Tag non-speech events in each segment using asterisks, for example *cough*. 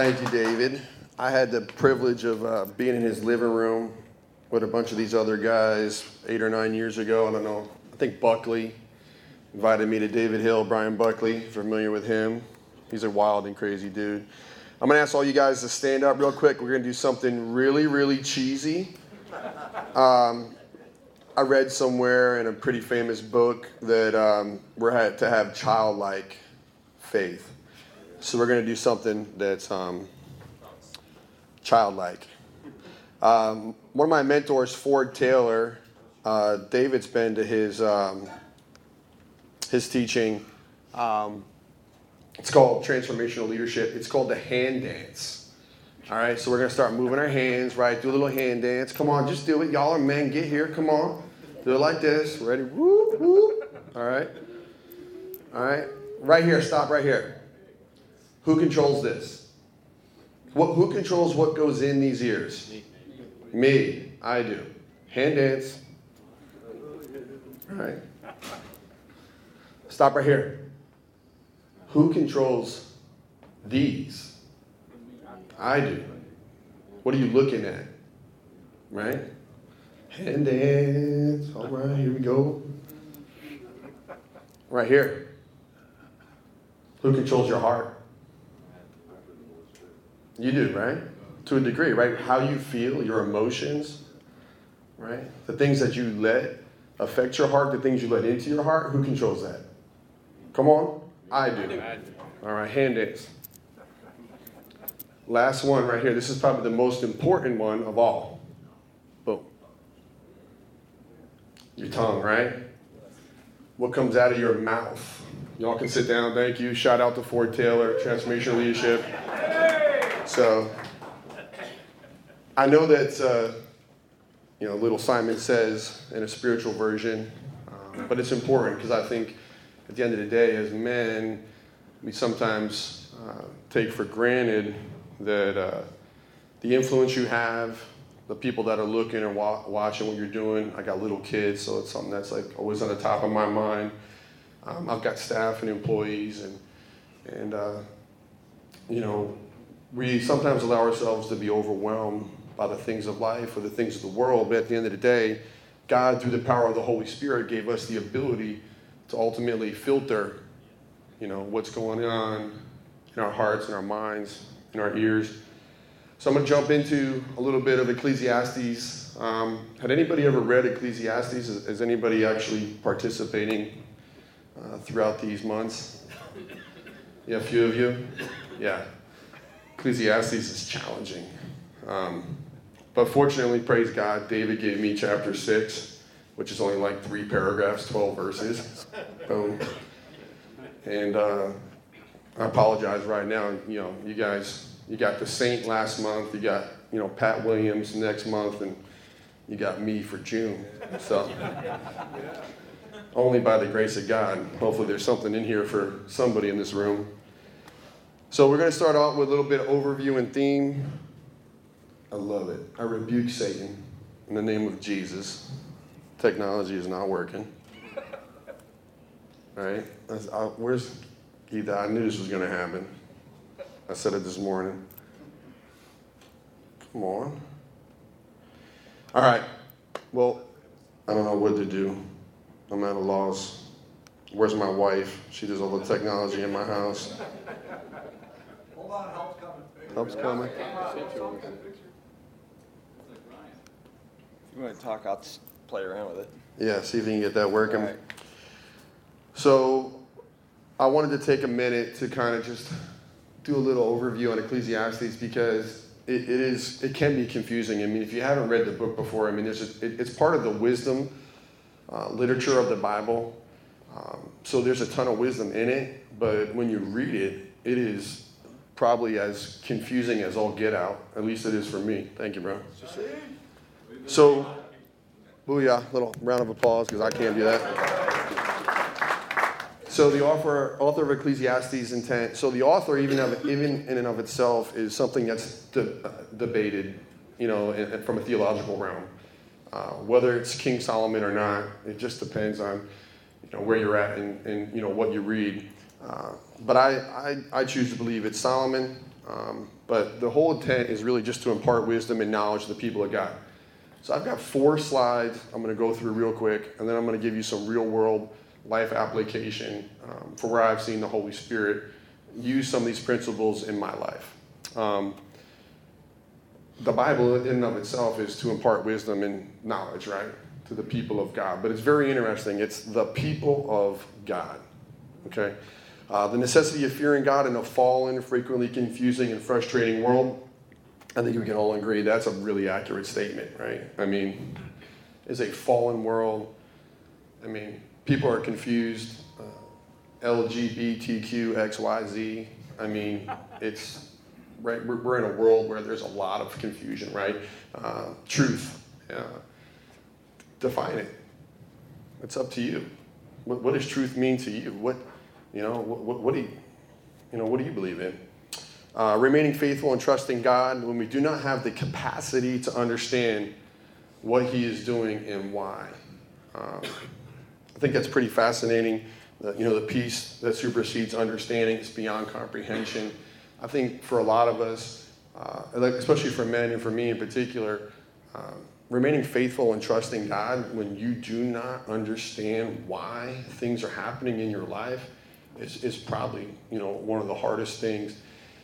Thank you, David. I had the privilege of uh, being in his living room with a bunch of these other guys eight or nine years ago. I don't know. I think Buckley invited me to David Hill, Brian Buckley, familiar with him. He's a wild and crazy dude. I'm going to ask all you guys to stand up real quick. We're going to do something really, really cheesy. Um, I read somewhere in a pretty famous book that um, we're to have childlike faith. So we're going to do something that's um, childlike. Um, one of my mentors, Ford Taylor, uh, David's been to his um, his teaching. Um, it's called transformational leadership. It's called the hand dance. All right, so we're gonna start moving our hands, right? Do a little hand dance. Come on, just do it. Y'all are men. Get here. Come on. Do it like this. Ready? Whoop, whoop. All right. All right. Right here. Stop right here. Who controls this? What, who controls what goes in these ears? Me. I do. Hand dance. All right. Stop right here. Who controls these? I do. What are you looking at? Right? Hand dance. All right, here we go. Right here. Who controls your heart? You do, right? To a degree, right? How you feel, your emotions, right? The things that you let affect your heart, the things you let into your heart, who controls that? Come on. I do. All right, hand dance. Last one right here. This is probably the most important one of all. Boom. Your tongue, right? What comes out of your mouth? Y'all can sit down. Thank you. Shout out to Ford Taylor, Transformation Leadership. So I know that, uh, you know, little Simon says in a spiritual version, um, but it's important because I think at the end of the day, as men, we sometimes uh, take for granted that uh, the influence you have, the people that are looking or wa- watching what you're doing. I got little kids, so it's something that's like always on the top of my mind. Um, I've got staff and employees, and and uh, you know we sometimes allow ourselves to be overwhelmed by the things of life or the things of the world, but at the end of the day, God, through the power of the Holy Spirit, gave us the ability to ultimately filter, you know, what's going on in our hearts in our minds, in our ears. So I'm going to jump into a little bit of Ecclesiastes. Um, had anybody ever read Ecclesiastes? Is, is anybody actually participating uh, throughout these months? Yeah, a few of you. Yeah. Ecclesiastes is challenging. Um, but fortunately, praise God, David gave me chapter 6, which is only like three paragraphs, 12 verses. Boom. And uh, I apologize right now. You know, you guys, you got the Saint last month, you got, you know, Pat Williams next month, and you got me for June. So, only by the grace of God. Hopefully, there's something in here for somebody in this room. So we're going to start off with a little bit of overview and theme. I love it. I rebuke Satan in the name of Jesus. Technology is not working. All right? I, where's Geetha? I knew this was going to happen. I said it this morning. Come on. All right. Well, I don't know what to do. I'm at a loss. Where's my wife? She does all the technology in my house. Hold on, help's coming. Help's coming. You want to talk, I'll play around with it. Yeah, see if you can get that working. Right. So, I wanted to take a minute to kind of just do a little overview on Ecclesiastes because it, it is it can be confusing. I mean, if you haven't read the book before, I mean, there's just, it, it's part of the wisdom uh, literature of the Bible. Um, so there's a ton of wisdom in it, but when you read it, it is probably as confusing as all get out. At least it is for me. Thank you, bro. So, booyah, little round of applause because I can't do that. So the author, author of Ecclesiastes intent. So the author, even of, even in and of itself, is something that's de- debated, you know, in, in, from a theological realm. Uh, whether it's King Solomon or not, it just depends on, you know, where you're at and, and you know what you read. Uh, but I, I, I, choose to believe it's Solomon. Um, but the whole intent is really just to impart wisdom and knowledge to the people of God. So I've got four slides I'm going to go through real quick, and then I'm going to give you some real world life application um, for where I've seen the Holy Spirit use some of these principles in my life. Um, the Bible, in and of itself, is to impart wisdom and knowledge, right, to the people of God. But it's very interesting. It's the people of God. Okay? Uh, the necessity of fearing God in a fallen, frequently confusing, and frustrating world. I think we can all agree that's a really accurate statement, right? I mean, it's a fallen world. I mean, people are confused. Uh, LGBTQ, XYZ. I mean, it's right? We're, we're, in a world where there's a lot of confusion, right? Uh, truth. Uh, define it. It's up to you. What, what, does truth mean to you? What, you know, what, what do you, you know, what do you believe in? Uh, remaining faithful and trusting God when we do not have the capacity to understand what He is doing and why. Um, I think that's pretty fascinating. you know, the peace that supersedes understanding is beyond comprehension. I think for a lot of us, uh, especially for men and for me in particular, uh, remaining faithful and trusting God when you do not understand why things are happening in your life is, is probably you know one of the hardest things.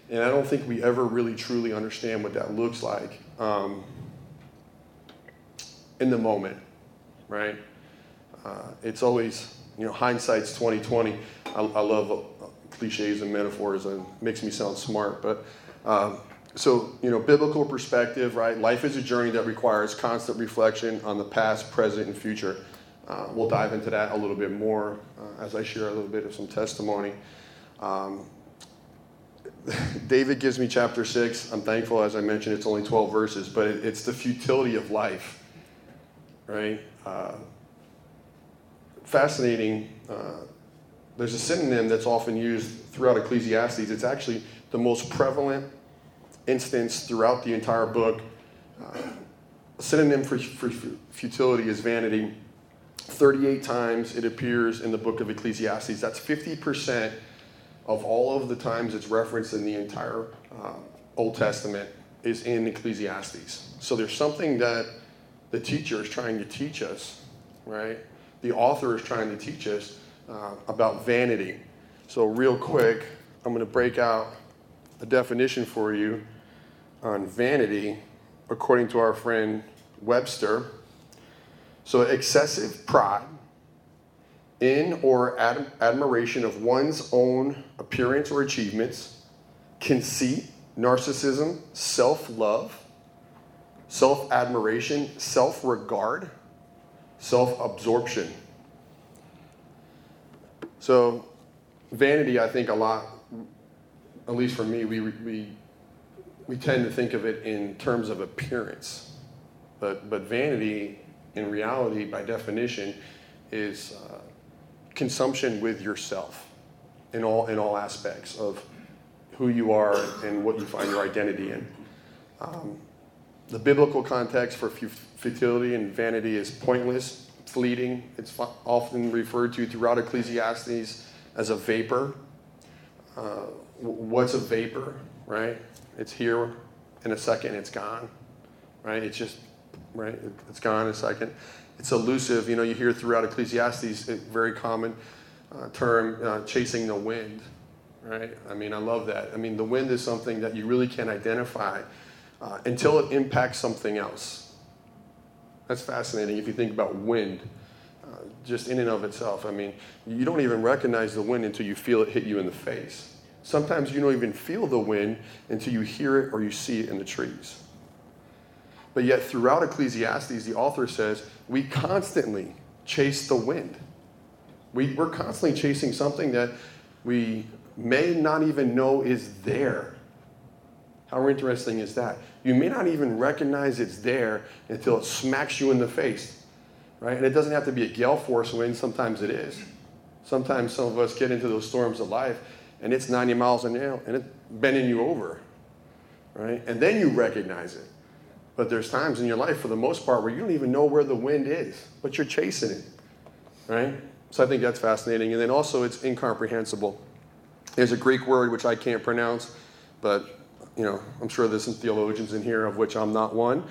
And I don't think we ever really truly understand what that looks like um, in the moment, right? Uh, it's always you know hindsight's 2020. I, I love cliches and metaphors and makes me sound smart. But um, so, you know, biblical perspective, right? Life is a journey that requires constant reflection on the past, present, and future. Uh, we'll dive into that a little bit more uh, as I share a little bit of some testimony. Um, *laughs* David gives me chapter six. I'm thankful, as I mentioned, it's only 12 verses, but it, it's the futility of life, right? Uh, fascinating uh, there's a synonym that's often used throughout Ecclesiastes. It's actually the most prevalent instance throughout the entire book. Uh, a synonym for, for futility is vanity. 38 times it appears in the book of Ecclesiastes. That's 50% of all of the times it's referenced in the entire uh, Old Testament is in Ecclesiastes. So there's something that the teacher is trying to teach us, right? The author is trying to teach us uh, about vanity. So, real quick, I'm going to break out a definition for you on vanity according to our friend Webster. So, excessive pride in or ad- admiration of one's own appearance or achievements, conceit, narcissism, self love, self admiration, self regard, self absorption. So, vanity, I think a lot, at least for me, we, we, we tend to think of it in terms of appearance. But, but vanity, in reality, by definition, is uh, consumption with yourself in all, in all aspects of who you are and what you find your identity in. Um, the biblical context for futility and vanity is pointless, fleeting. It's often referred to throughout Ecclesiastes as a vapor. Uh, what's a vapor, right? It's here in a second, it's gone, right? It's just, right? It's gone in a second. It's elusive. You know, you hear throughout Ecclesiastes a very common uh, term, uh, chasing the wind, right? I mean, I love that. I mean, the wind is something that you really can't identify uh, until it impacts something else that's fascinating if you think about wind, uh, just in and of itself. I mean, you don't even recognize the wind until you feel it hit you in the face. Sometimes you don't even feel the wind until you hear it or you see it in the trees. But yet, throughout Ecclesiastes, the author says we constantly chase the wind. We, we're constantly chasing something that we may not even know is there. How interesting is that? You may not even recognize it's there until it smacks you in the face, right? And it doesn't have to be a gale force wind, sometimes it is. Sometimes some of us get into those storms of life and it's 90 miles an hour and it's bending you over, right? And then you recognize it. But there's times in your life, for the most part, where you don't even know where the wind is, but you're chasing it, right? So I think that's fascinating. And then also, it's incomprehensible. There's a Greek word which I can't pronounce, but you know, I'm sure there's some theologians in here, of which I'm not one.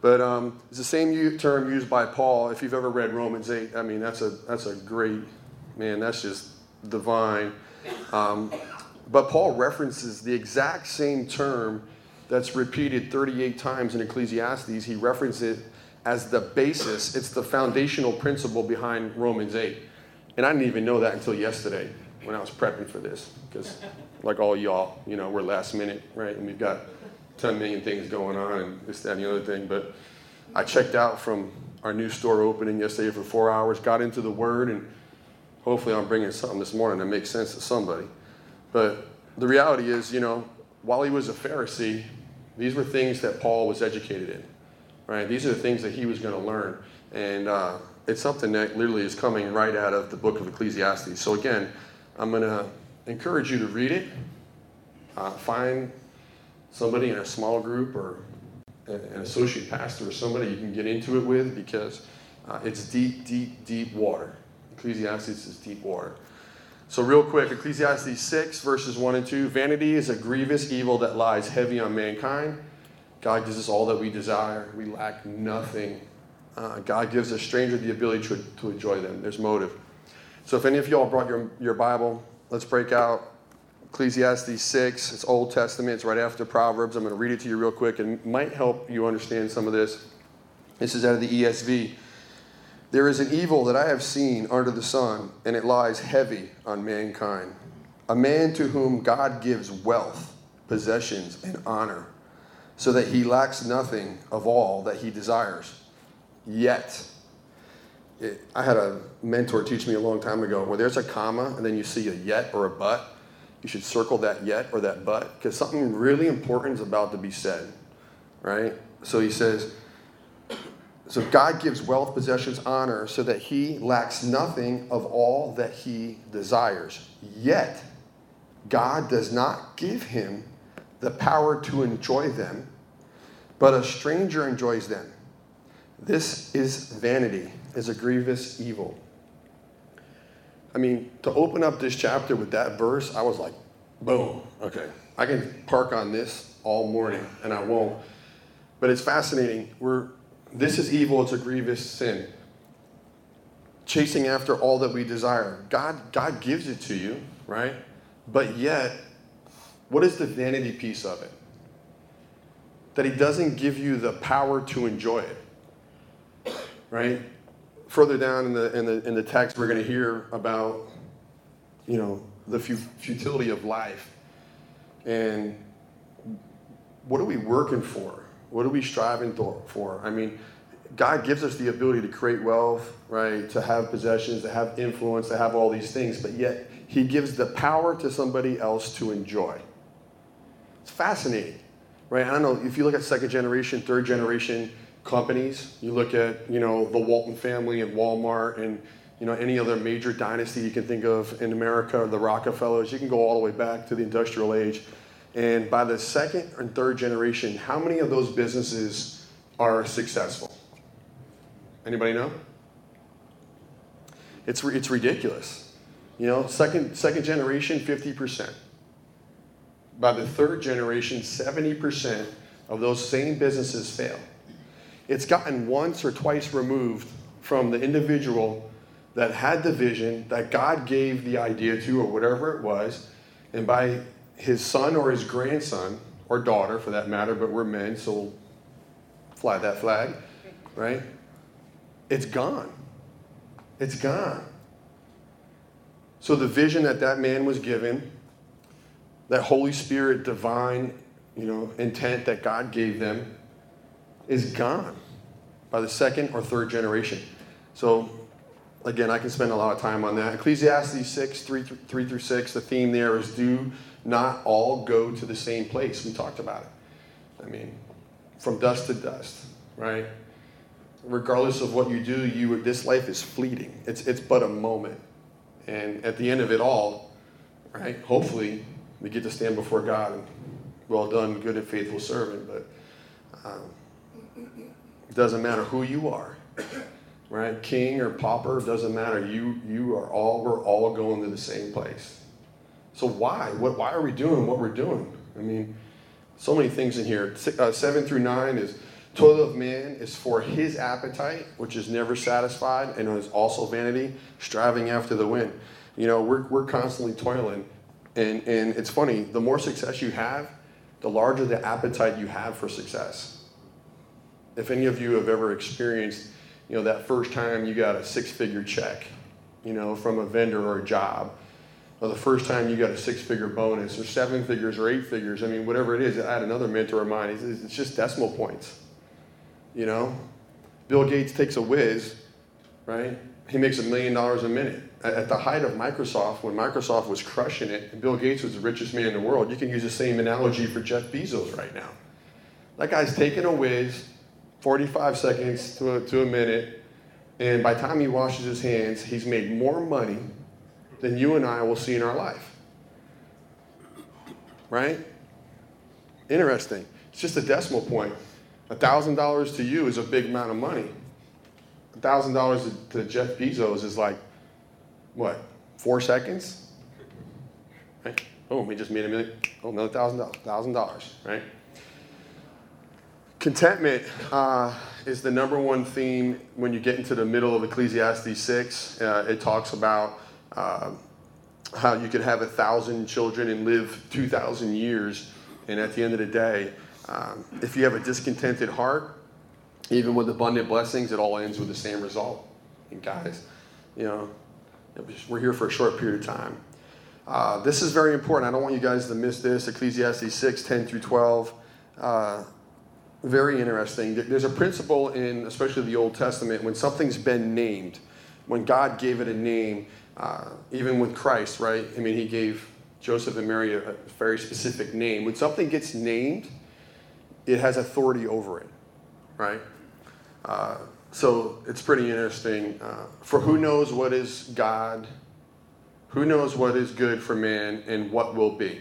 But um, it's the same term used by Paul. If you've ever read Romans 8, I mean, that's a, that's a great, man, that's just divine. Um, but Paul references the exact same term that's repeated 38 times in Ecclesiastes. He references it as the basis, it's the foundational principle behind Romans 8. And I didn't even know that until yesterday when I was prepping for this, because like all y'all, you know, we're last minute, right? And we've got 10 million things going on and this, that, and the other thing. But I checked out from our new store opening yesterday for four hours, got into the Word, and hopefully I'm bringing something this morning that makes sense to somebody. But the reality is, you know, while he was a Pharisee, these were things that Paul was educated in, right? These are the things that he was going to learn. And uh, it's something that literally is coming right out of the book of Ecclesiastes. So, again, I'm going to encourage you to read it, uh, find somebody in a small group or an associate pastor or somebody you can get into it with because uh, it's deep, deep, deep water. Ecclesiastes is deep water. So, real quick, Ecclesiastes 6, verses 1 and 2 Vanity is a grievous evil that lies heavy on mankind. God gives us all that we desire. We lack nothing. Uh, God gives a stranger the ability to, to enjoy them. There's motive. So, if any of y'all brought your, your Bible, let's break out Ecclesiastes 6. It's Old Testament, it's right after Proverbs. I'm going to read it to you real quick and might help you understand some of this. This is out of the ESV. There is an evil that I have seen under the sun, and it lies heavy on mankind. A man to whom God gives wealth, possessions, and honor, so that he lacks nothing of all that he desires. Yet, it, I had a mentor teach me a long time ago where there's a comma and then you see a yet or a but you should circle that yet or that but because something really important is about to be said, right? So he says, so God gives wealth, possessions, honor, so that he lacks nothing of all that he desires. Yet, God does not give him the power to enjoy them, but a stranger enjoys them. This is vanity, is a grievous evil. I mean, to open up this chapter with that verse, I was like, boom, okay. I can park on this all morning and I won't. But it's fascinating. We're, this is evil, it's a grievous sin. Chasing after all that we desire. God, God gives it to you, right? But yet, what is the vanity piece of it? That He doesn't give you the power to enjoy it, right? further down in the, in the, in the text, we're going to hear about, you know, the futility of life. And what are we working for? What are we striving for? I mean, God gives us the ability to create wealth, right? To have possessions, to have influence, to have all these things, but yet He gives the power to somebody else to enjoy. It's fascinating, right? I don't know if you look at second generation, third generation companies. You look at, you know, the Walton family and Walmart and, you know, any other major dynasty you can think of in America, or the Rockefellers. You can go all the way back to the industrial age. And by the second and third generation, how many of those businesses are successful? Anybody know? It's, it's ridiculous. You know, second, second generation, 50%. By the third generation, 70% of those same businesses fail it's gotten once or twice removed from the individual that had the vision that God gave the idea to, or whatever it was, and by his son or his grandson, or daughter for that matter, but we're men, so we'll fly that flag, right? It's gone. It's gone. So the vision that that man was given, that Holy Spirit divine, you know, intent that God gave them, is gone by the second or third generation. So, again, I can spend a lot of time on that. Ecclesiastes 6, 3, 3 through 6, the theme there is do not all go to the same place. We talked about it. I mean, from dust to dust, right? Regardless of what you do, you this life is fleeting. It's, it's but a moment. And at the end of it all, right, hopefully we get to stand before God and well done, good and faithful servant. But um, it doesn't matter who you are, right? King or pauper, doesn't matter. You, you are all, we're all going to the same place. So why? What, why are we doing what we're doing? I mean, So many things in here. Uh, seven through nine is toil of man is for his appetite, which is never satisfied, and is also vanity, striving after the wind. You know, we're, we're constantly toiling. And, and it's funny, the more success you have, the larger the appetite you have for success. If any of you have ever experienced, you know, that first time you got a six figure check, you know, from a vendor or a job, or the first time you got a six figure bonus, or seven figures or eight figures, I mean, whatever it is, I had another mentor of mine, it's just decimal points. You know, Bill Gates takes a whiz, right? He makes a million dollars a minute. At the height of Microsoft, when Microsoft was crushing it, and Bill Gates was the richest man in the world, you can use the same analogy for Jeff Bezos right now. That guy's taking a whiz, 45 seconds to a, to a minute, and by the time he washes his hands, he's made more money than you and I will see in our life. Right? Interesting. It's just a decimal point. $1,000 to you is a big amount of money. $1,000 to Jeff Bezos is like, what, four seconds? Right? Oh, we just made a million. Oh, another $1,000. $1,000, right? Contentment uh, is the number one theme when you get into the middle of Ecclesiastes 6. Uh, it talks about uh, how you could have a thousand children and live 2,000 years, and at the end of the day, um, if you have a discontented heart, even with abundant blessings, it all ends with the same result. And guys, you know, we're here for a short period of time. Uh, this is very important. I don't want you guys to miss this. Ecclesiastes 6, 10 through 12. Uh, very interesting. There's a principle in, especially the Old Testament, when something's been named, when God gave it a name, uh, even with Christ, right? I mean, He gave Joseph and Mary a, a very specific name. When something gets named, it has authority over it, right? Uh, so it's pretty interesting. Uh, for who knows what is God, who knows what is good for man, and what will be.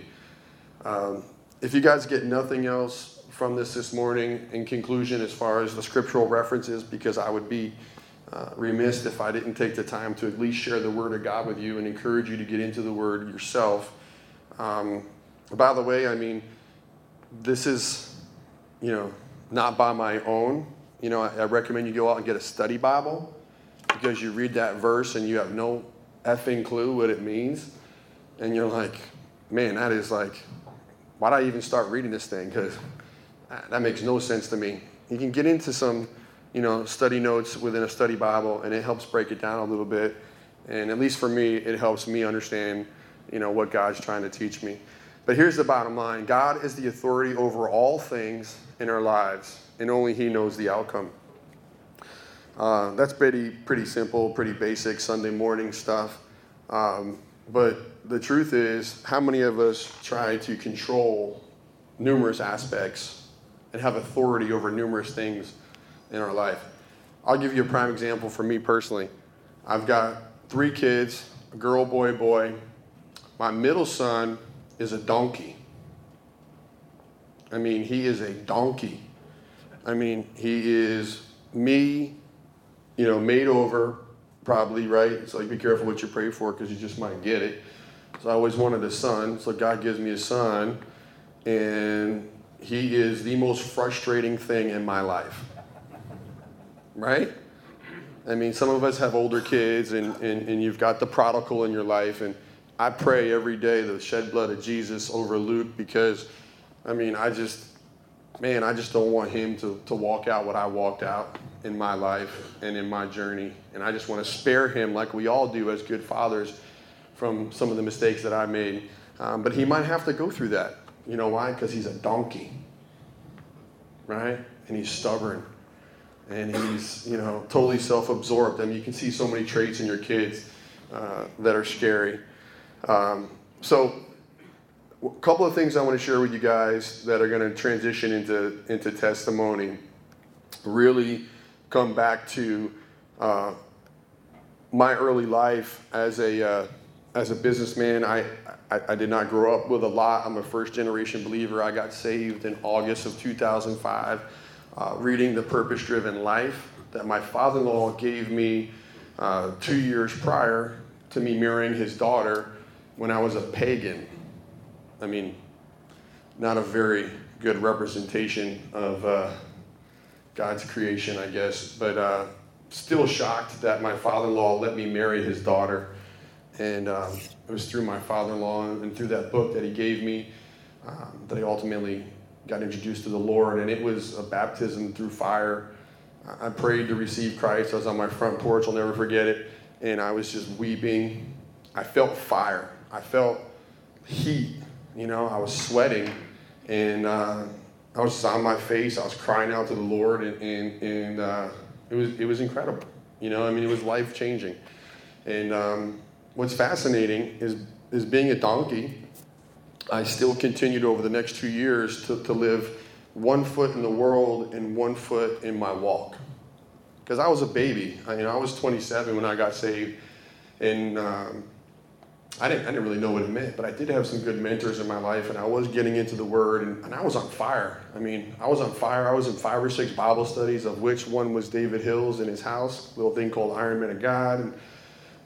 Um, if you guys get nothing else from this this morning, in conclusion, as far as the scriptural references, because I would be uh, remiss if I didn't take the time to at least share the Word of God with you and encourage you to get into the Word yourself. Um, by the way, I mean, this is you know, not by my own. You know, I, I recommend you go out and get a study Bible because you read that verse and you have no effing clue what it means. And you're like, man, that is like, why'd I even start reading this thing? Because that makes no sense to me. You can get into some, you know, study notes within a study Bible and it helps break it down a little bit. And at least for me, it helps me understand, you know, what God's trying to teach me. But here's the bottom line God is the authority over all things in our lives, and only He knows the outcome. Uh, that's pretty, pretty simple, pretty basic Sunday morning stuff. Um, but the truth is, how many of us try to control numerous aspects and have authority over numerous things in our life? I'll give you a prime example for me personally. I've got three kids a girl, boy, boy. My middle son is a donkey. I mean, he is a donkey. I mean, he is me, you know, made over, probably, right? It's like, be careful what you pray for because you just might get it. So I always wanted a son. So God gives me a son, and he is the most frustrating thing in my life. Right? I mean, some of us have older kids, and, and, and you've got the prodigal in your life, and I pray every day the shed blood of Jesus over Luke because, I mean, I just, man, I just don't want him to, to walk out what I walked out in my life and in my journey. And I just want to spare him, like we all do as good fathers, from some of the mistakes that I made. Um, but he might have to go through that. You know why? Because he's a donkey, right? And he's stubborn. And he's, you know, totally self absorbed. I mean, you can see so many traits in your kids uh, that are scary. Um, so, a couple of things I want to share with you guys that are going to transition into into testimony. Really, come back to uh, my early life as a uh, as a businessman. I, I, I did not grow up with a lot. I'm a first generation believer. I got saved in August of 2005, uh, reading The Purpose Driven Life that my father in law gave me uh, two years prior to me marrying his daughter when I was a pagan. I mean, not a very good representation of uh, God's creation, I guess. But uh, still shocked that my father in law let me marry his daughter. And um, it was through my father in law and through that book that he gave me um, that I ultimately got introduced to the Lord. And it was a baptism through fire. I prayed to receive Christ. I was on my front porch, I'll never forget it. And I was just weeping. I felt fire. I felt heat. You know, I was sweating. And uh, I was on my face. I was crying out to the Lord. And, and, and uh, it, was, it was incredible. You know, I mean, it was life changing. And um, what's fascinating is, is being a donkey, I still continued over the next two years to, to live one foot in the world and one foot in my walk. Because I was a baby. I mean, I was 27 when I got saved, and um, I didn't, I didn't really know what it meant, but I did have some good mentors in my life, and I was getting into the Word, and, and I was on fire. I mean, I was on fire. I was in five or six Bible studies, of which one was David Hill's in his house, little thing called Iron Man of God, and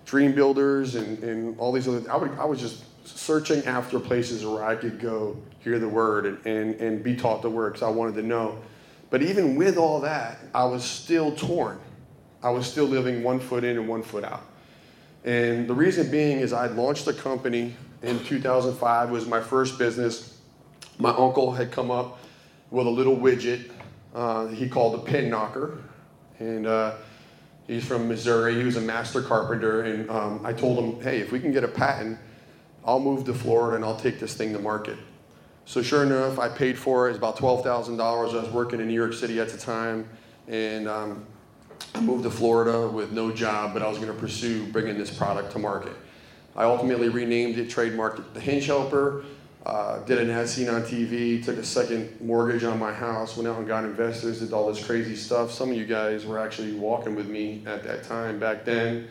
Dream Builders, and, and all these other. I, would, I was just searching after places where I could go hear the word and, and, and be taught the word because I wanted to know. But even with all that, I was still torn. I was still living one foot in and one foot out. And the reason being is I launched a company in 2005, it was my first business. My uncle had come up with a little widget uh, he called the pin knocker. And uh, he's from Missouri. He was a master carpenter. And um, I told him, hey, if we can get a patent, I'll move to Florida and I'll take this thing to market. So sure enough, I paid for it. It's about twelve thousand dollars. I was working in New York City at the time, and um, I moved to Florida with no job, but I was going to pursue bringing this product to market. I ultimately renamed it, trademarked it, the Hinge Helper. Uh, did an as seen on TV, took a second mortgage on my house, went out and got investors, did all this crazy stuff. Some of you guys were actually walking with me at that time back then,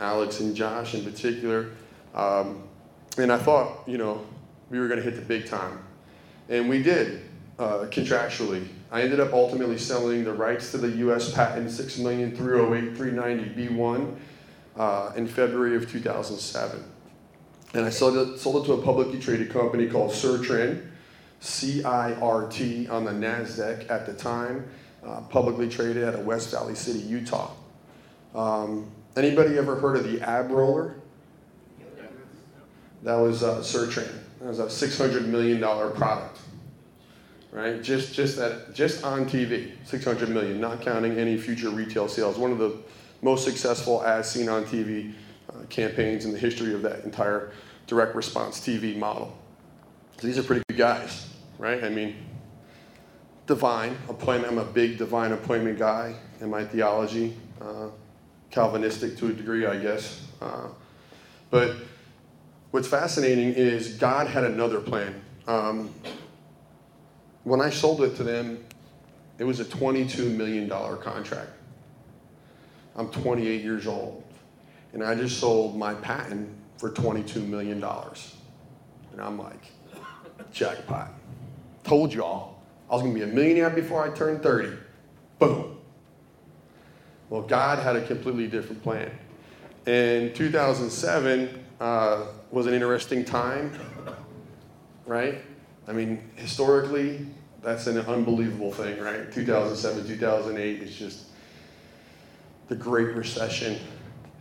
Alex and Josh in particular. Um, and I thought, you know, we were going to hit the big time. And we did, uh, contractually. I ended up ultimately selling the rights to the U.S. patent 6308390B1 uh, in February of 2007. And I sold it, sold it to a publicly traded company called Cirtran, C I R T, on the NASDAQ at the time, uh, publicly traded out of West Valley City, Utah. Um, anybody ever heard of the ab roller? That was uh. That was a $600 million product, right? Just, just, that, just on TV, 600 million, not counting any future retail sales. One of the most successful as seen on TV uh, campaigns in the history of that entire direct response TV model. So these are pretty good guys, right? I mean, divine appointment. I'm a big divine appointment guy in my theology, uh, Calvinistic to a degree, I guess. Uh, but what's fascinating is God had another plan. Um, when I sold it to them, it was a $22 million contract. I'm 28 years old, and I just sold my patent for $22 million. And I'm like, jackpot. Told y'all I was going to be a millionaire before I turned 30. Boom. Well, God had a completely different plan. In 2007, uh, was an interesting time, right? I mean, historically, that's an unbelievable thing, right? 2007, 2008 is just the Great Recession.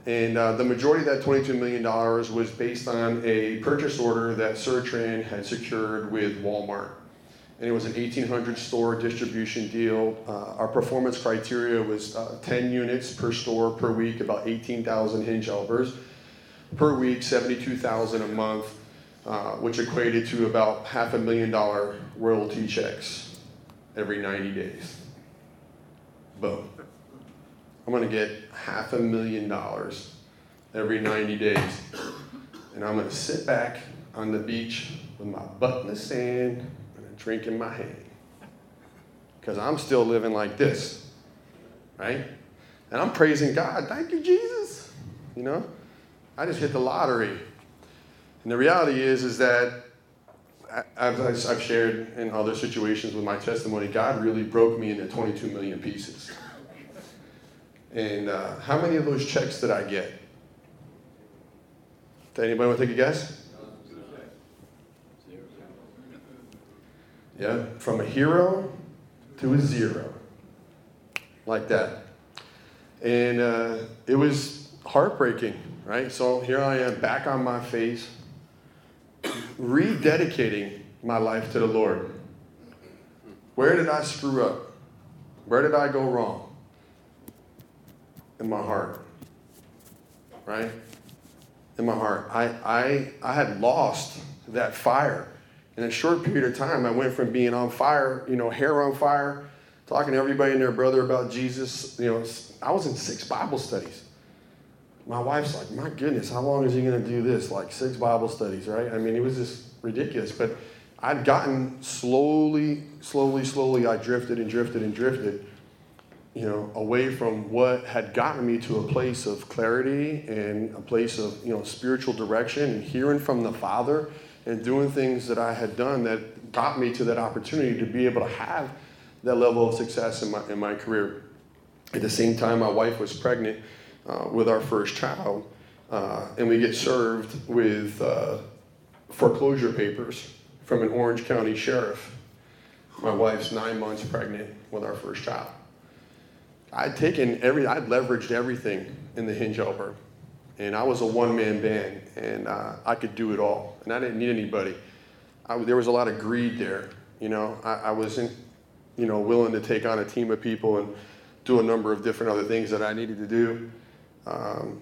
And uh, the majority of that $22 million was based on a purchase order that Cirtran had secured with Walmart. And it was an 1,800 store distribution deal. Uh, our performance criteria was uh, 10 units per store per week, about 18,000 hinge helpers per week, 72,000 a month, uh, which equated to about half a million dollar royalty checks every 90 days. Boom. I'm going to get half a million dollars every 90 days. And I'm going to sit back on the beach with my butt in the sand and a drink in my hand. Because I'm still living like this, right? And I'm praising God. Thank you, Jesus. You know? I just hit the lottery. And the reality is, is that as I've shared in other situations with my testimony, God really broke me into 22 million pieces. And uh, how many of those checks did I get? Does anybody want to take a guess? Yeah, from a hero to a zero, like that. And uh, it was heartbreaking, right? So here I am back on my face, rededicating my life to the Lord. Where did I screw up? Where did I go wrong? In my heart. Right? In my heart. I, I, I had lost that fire. In a short period of time, I went from being on fire, you know, hair on fire, talking to everybody and their brother about Jesus. You know, I was in six Bible studies. My wife's like, my goodness, how long is he going to do this? Like six Bible studies, right? I mean, it was just ridiculous. But I'd gotten slowly, slowly, slowly, I drifted and drifted and drifted, you know, away from what had gotten me to a place of clarity and a place of, you know, spiritual direction and hearing from the Father and doing things that I had done that got me to that opportunity to be able to have that level of success in my, in my career. At the same time, my wife was pregnant uh, with our first child, uh, and we get served with uh, foreclosure papers from an Orange County sheriff. My wife's nine months pregnant with our first child. I'd taken every, I'd leveraged everything in the hinge helper. And I was a one man band, and uh, I could do it all. And I didn't need anybody. I, there was a lot of greed there. You know, I, I wasn't, you know, willing to take on a team of people and do a number of different other things that I needed to do. Um,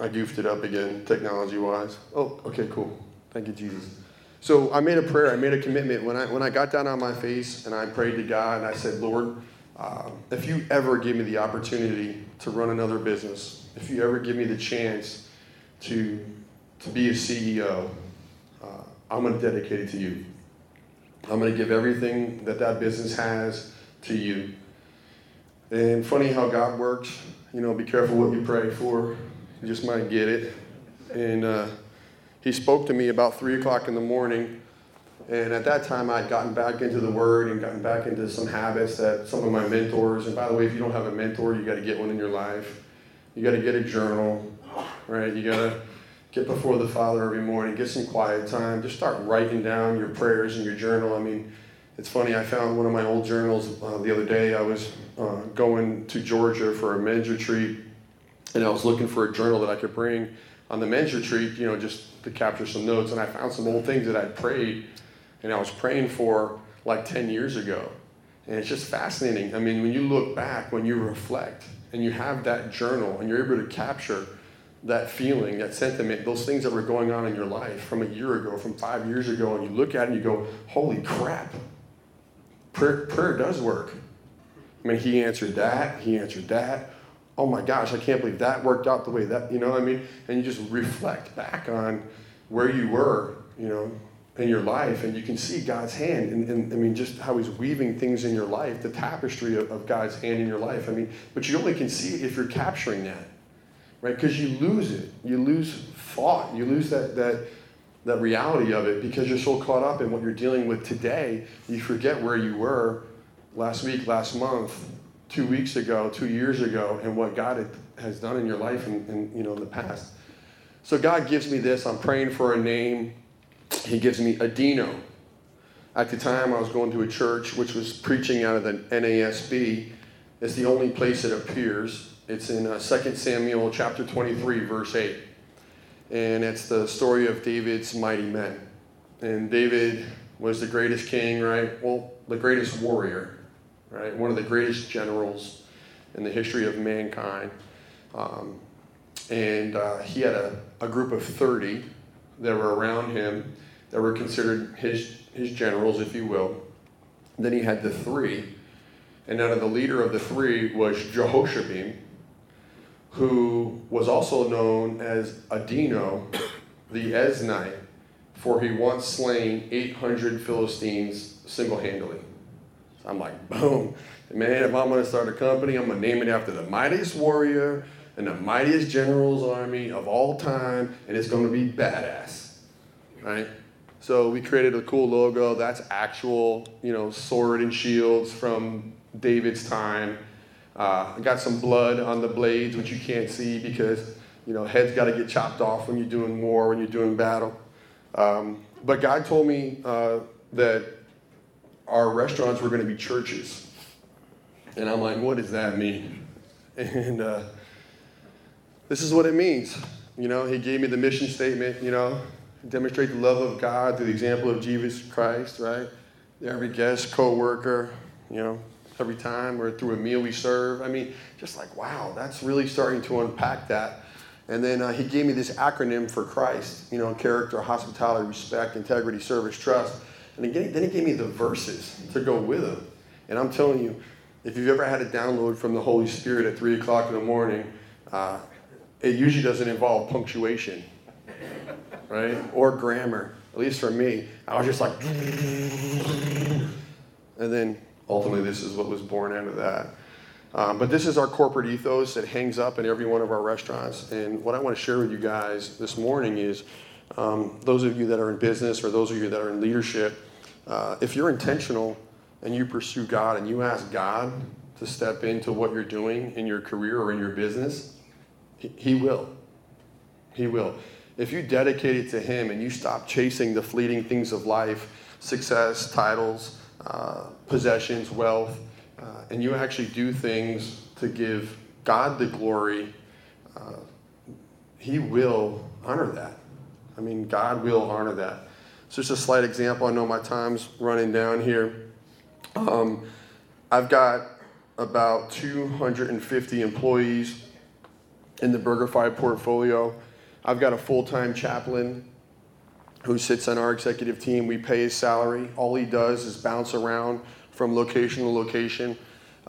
I goofed it up again, technology wise. Oh, okay, cool. Thank you, Jesus. So I made a prayer, I made a commitment. When I, when I got down on my face and I prayed to God and I said, Lord, um, if you ever give me the opportunity to run another business, if you ever give me the chance to, to be a CEO, uh, I'm going to dedicate it to you. I'm going to give everything that that business has to you. And funny how God works. You know, be careful what you pray for. You just might get it. And uh, he spoke to me about 3 o'clock in the morning. And at that time, I'd gotten back into the Word and gotten back into some habits that some of my mentors, and by the way, if you don't have a mentor, you got to get one in your life. You got to get a journal, right? You got to get before the Father every morning, get some quiet time. Just start writing down your prayers in your journal. I mean, it's funny, I found one of my old journals uh, the other day. I was uh, going to Georgia for a men's retreat, and I was looking for a journal that I could bring on the men's retreat, you know, just to capture some notes. And I found some old things that I'd prayed and I was praying for like 10 years ago. And it's just fascinating. I mean, when you look back, when you reflect, and you have that journal, and you're able to capture that feeling, that sentiment, those things that were going on in your life from a year ago, from five years ago, and you look at it and you go, holy crap, prayer, prayer does work. I mean, he answered that, he answered that oh my gosh, I can't believe that worked out the way that, you know what I mean? And you just reflect back on where you were, you know, in your life, and you can see God's hand. And, and I mean, just how He's weaving things in your life, the tapestry of, of God's hand in your life. I mean, but you only can see it if you're capturing that, right? Because you lose it. You lose thought. You lose that, that, that reality of it because you're so caught up in what you're dealing with today. You forget where you were last week, last month, two weeks ago, two years ago, and what God has done in your life and, and you know in the past. So God gives me this. I'm praying for a name. He gives me Adino. At the time, I was going to a church which was preaching out of the NASB. It's the only place it appears. It's in uh, 2 Samuel chapter 23, verse 8. And it's the story of David's mighty men. And David was the greatest king, right? Well, the greatest warrior right? One of the greatest generals in the history of mankind. Um, and uh, he had a, a group of 30 that were around him that were considered his, his generals, if you will. Then he had the three, and out of the leader of the three was Jehoshabim, who was also known as Adino the Eznite, for he once slain 800 Philistines single handedly. I'm like, boom. Man, if I'm going to start a company, I'm going to name it after the mightiest warrior and the mightiest general's army of all time, and it's going to be badass, right? So we created a cool logo. That's actual, you know, sword and shields from David's time. Uh, I got some blood on the blades, which you can't see because, you know, heads got to get chopped off when you're doing war, when you're doing battle. Um, but God told me uh, that our restaurants were going to be churches. And I'm like, what does that mean? *laughs* And uh, this is what it means. You know, he gave me the mission statement, you know, demonstrate the love of God through the example of Jesus Christ, right? Every guest, co worker, you know, every time or through a meal we serve. I mean, just like, wow, that's really starting to unpack that. And then uh, he gave me this acronym for Christ, you know, character, hospitality, respect, integrity, service, trust. And again, then he gave me the verses to go with them. And I'm telling you, if you've ever had a download from the Holy Spirit at 3 o'clock in the morning, uh, it usually doesn't involve punctuation, right? Or grammar. At least for me, I was just like, *laughs* and then ultimately, this is what was born out of that. Um, but this is our corporate ethos that hangs up in every one of our restaurants. And what I want to share with you guys this morning is um, those of you that are in business or those of you that are in leadership, uh, if you're intentional and you pursue God and you ask God to step into what you're doing in your career or in your business, He, he will. He will. If you dedicate it to Him and you stop chasing the fleeting things of life, success, titles, uh, possessions, wealth, uh, and you actually do things to give God the glory, uh, He will honor that. I mean, God will honor that. So, just a slight example. I know my time's running down here. Um, I've got about 250 employees in the BurgerFi portfolio. I've got a full time chaplain who sits on our executive team. We pay his salary. All he does is bounce around from location to location.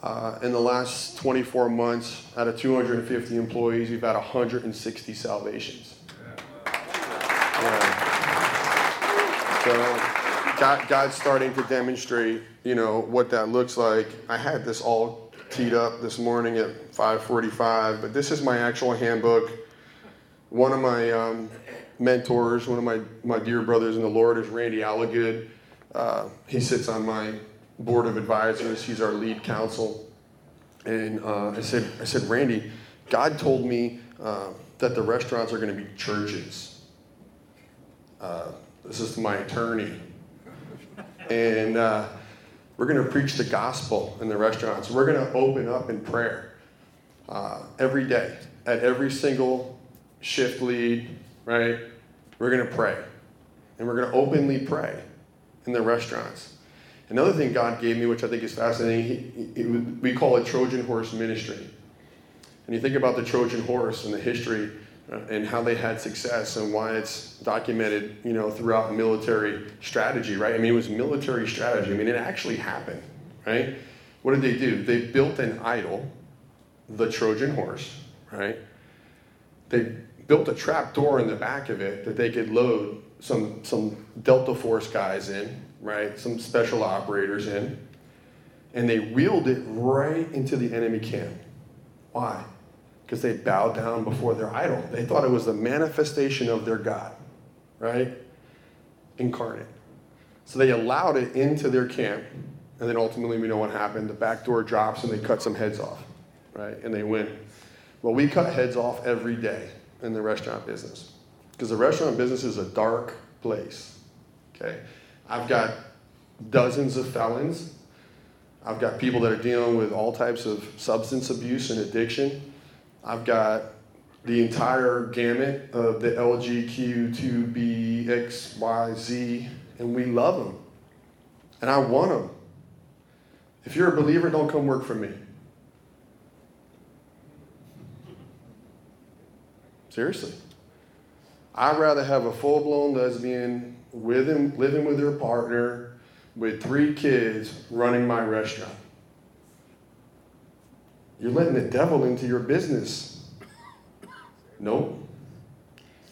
Uh, in the last 24 months, out of 250 employees, we've had 160 salvations. Yeah. So, God, God's starting to demonstrate, you know, what that looks like. I had this all teed up this morning at 5:45, but this is my actual handbook. One of my um, mentors, one of my, my dear brothers in the Lord, is Randy Alligood. Uh, he sits on my board of advisors. He's our lead counsel. And uh, I said, I said, Randy, God told me uh, that the restaurants are going to be churches. Uh, this is my attorney and uh, we're going to preach the gospel in the restaurants. We're going to open up in prayer uh, every day at every single shift lead, right? We're going to pray. And we're going to openly pray in the restaurants. Another thing God gave me, which I think is fascinating, he, he, we call it Trojan horse ministry. And you think about the Trojan horse and the history uh, and how they had success and why it's documented, you know, throughout military strategy, right? I mean, it was military strategy. I mean, it actually happened, right? What did they do? They built an idol, the Trojan horse, right? They built a trap door in the back of it that they could load some some Delta Force guys in, right? Some special operators in, and they wheeled it right into the enemy camp. Why? because they bowed down before their idol. They thought it was the manifestation of their God, right? Incarnate. So they allowed it into their camp, and then ultimately we know what happened. The back door drops and they cut some heads off, right? And they win. Well, we cut heads off every day in the restaurant business because the restaurant business is a dark place, okay? I've got dozens of felons. I've got people that are dealing with all types of substance abuse and addiction. I've got the entire gamut of the LGQ2BXYZ, and we love them. And I want them. If you're a believer, don't come work for me. Seriously. I'd rather have a full blown lesbian with him, living with her partner with three kids running my restaurant. You're letting the devil into your business. Nope.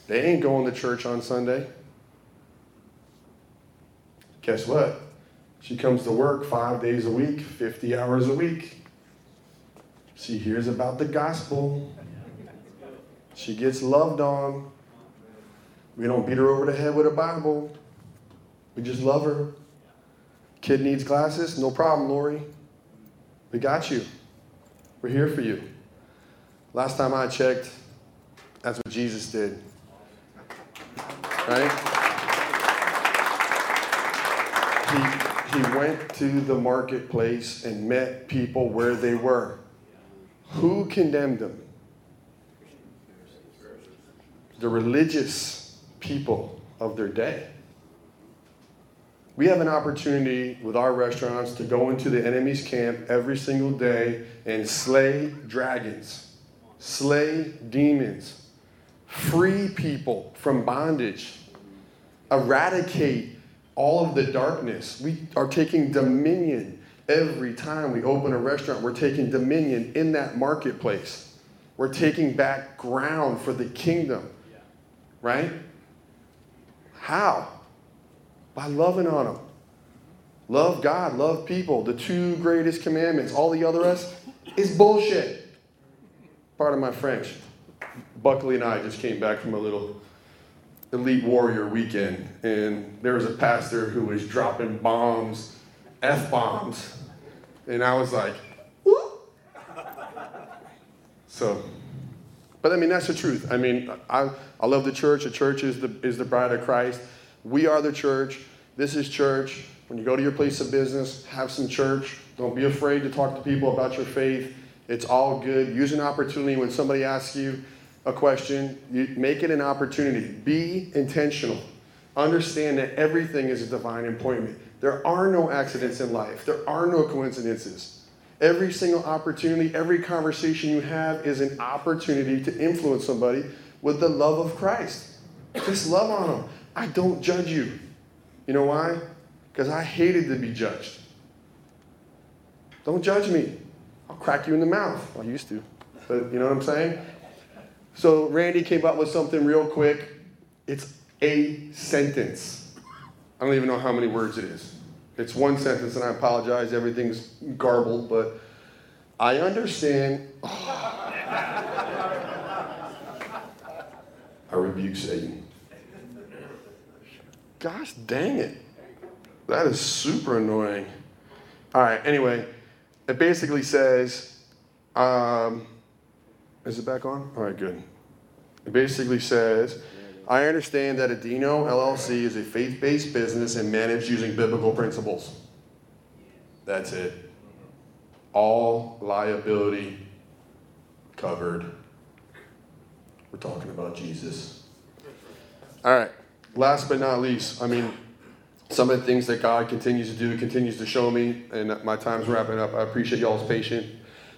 They ain't going to church on Sunday. Guess what? She comes to work five days a week, 50 hours a week. She hears about the gospel. She gets loved on. We don't beat her over the head with a Bible. We just love her. Kid needs glasses? No problem, Lori. We got you. We're here for you. Last time I checked, that's what Jesus did. Right? He, He went to the marketplace and met people where they were. Who condemned him? The religious people of their day. We have an opportunity with our restaurants to go into the enemy's camp every single day and slay dragons, slay demons, free people from bondage, eradicate all of the darkness. We are taking dominion every time we open a restaurant. We're taking dominion in that marketplace. We're taking back ground for the kingdom, right? How? By loving on them. Love God, love people. The two greatest commandments. All the other rest is bullshit. Part of my French. Buckley and I just came back from a little elite warrior weekend, and there was a pastor who was dropping bombs, F bombs, and I was like, Whoop. so, but I mean, that's the truth. I mean, I, I love the church. The church is the, is the bride of Christ. We are the church. This is church. When you go to your place of business, have some church. Don't be afraid to talk to people about your faith. It's all good. Use an opportunity when somebody asks you a question, you make it an opportunity. Be intentional. Understand that everything is a divine appointment. There are no accidents in life, there are no coincidences. Every single opportunity, every conversation you have is an opportunity to influence somebody with the love of Christ. Just love on them. I don't judge you. You know why? Because I hated to be judged. Don't judge me. I'll crack you in the mouth. I used to. But you know what I'm saying? So Randy came up with something real quick. It's a sentence. I don't even know how many words it is. It's one sentence, and I apologize. Everything's garbled, but I understand. Oh. *sighs* I rebuke Satan. Gosh dang it. That is super annoying. All right, anyway, it basically says, um, is it back on? All right, good. It basically says, I understand that Adino LLC is a faith based business and managed using biblical principles. That's it. All liability covered. We're talking about Jesus. All right. Last but not least, I mean, some of the things that God continues to do, continues to show me, and my time's wrapping up. I appreciate y'all's patience.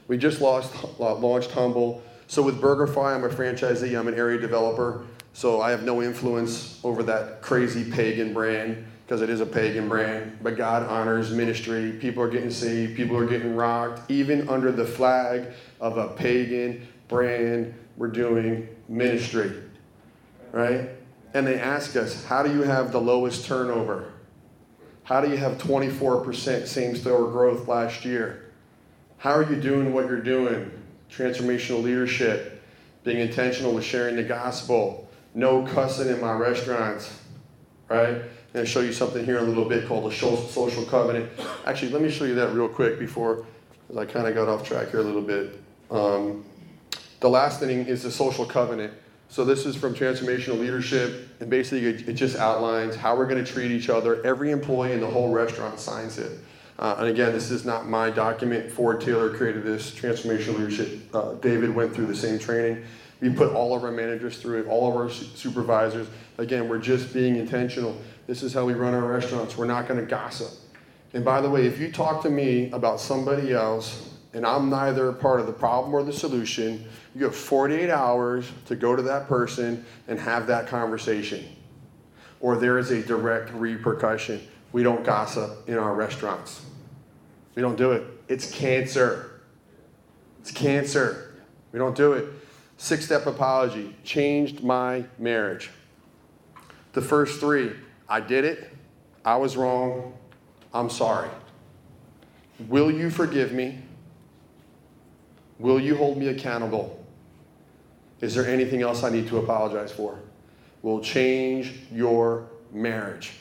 We just lost, launched Humble. So with BurgerFi, I'm a franchisee. I'm an area developer. So I have no influence over that crazy pagan brand because it is a pagan brand. But God honors ministry. People are getting saved. People are getting rocked. Even under the flag of a pagan brand, we're doing ministry. Right? And they ask us, how do you have the lowest turnover? How do you have 24% same store growth last year? How are you doing what you're doing? Transformational leadership, being intentional with sharing the gospel, no cussing in my restaurants, right? I'm going to show you something here in a little bit called the social covenant. Actually, let me show you that real quick before, because I kind of got off track here a little bit. Um, the last thing is the social covenant. So this is from Transformational Leadership, and basically it, just outlines how we're going to treat each other. Every employee in the whole restaurant signs it. Uh, and again, this is not my document. Ford Taylor created this Transformational Leadership. Uh, David went through the same training. We put all of our managers through it, all of our supervisors. Again, we're just being intentional. This is how we run our restaurants. We're not going to gossip. And by the way, if you talk to me about somebody else and I'm neither part of the problem or the solution, you have 48 hours to go to that person and have that conversation. Or there is a direct repercussion. We don't gossip in our restaurants. We don't do it. It's cancer. It's cancer. We don't do it. Six step apology changed my marriage. The first three I did it. I was wrong. I'm sorry. Will you forgive me? Will you hold me accountable? Is there anything else I need to apologize for? Will change your marriage.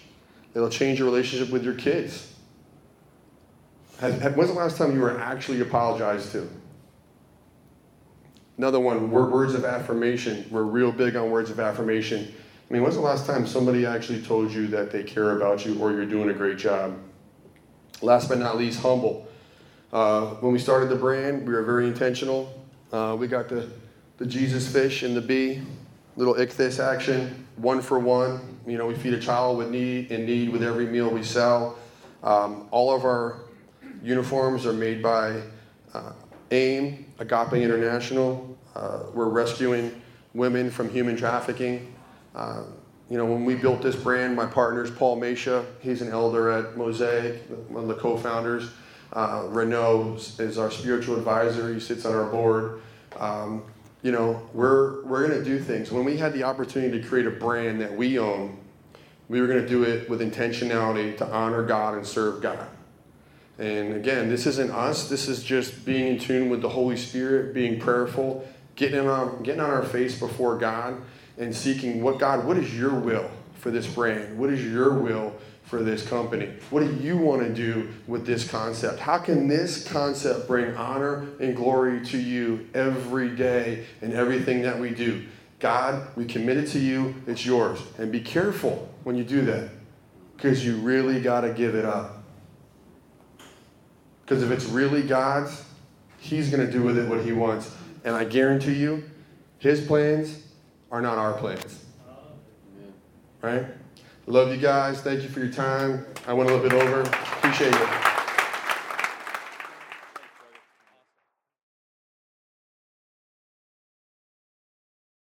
It'll change your relationship with your kids. When's the last time you were actually apologized to? Another one, words of affirmation. We're real big on words of affirmation. I mean, when's the last time somebody actually told you that they care about you or you're doing a great job? Last but not least, humble. Uh, when we started the brand, we were very intentional. Uh, we got the, the Jesus fish and the bee, little ichthys action, one for one. You know, we feed a child with need in need with every meal we sell. Um, all of our uniforms are made by uh, AIM, Agape International. Uh, we're rescuing women from human trafficking. Uh, you know, when we built this brand, my partner's Paul Mesha. He's an elder at Mosaic, one of the co-founders. Uh, Renault is our spiritual advisor. He sits on our board. Um, you know, we're we're gonna do things. When we had the opportunity to create a brand that we own, we were gonna do it with intentionality to honor God and serve God. And again, this isn't us. This is just being in tune with the Holy Spirit, being prayerful, getting on getting on our face before God and seeking what God, what is your will for this brand? What is your will for this company? What do you want to do with this concept? How can this concept bring honor and glory to you every day in everything that we do? God, we commit it to you, it's yours. And be careful when you do that because you really got to give it up. Because if it's really God's, He's going to do with it what He wants. And I guarantee you, His plans are not our plans. Right? Love you guys. Thank you for your time. I went a little bit over. Appreciate it.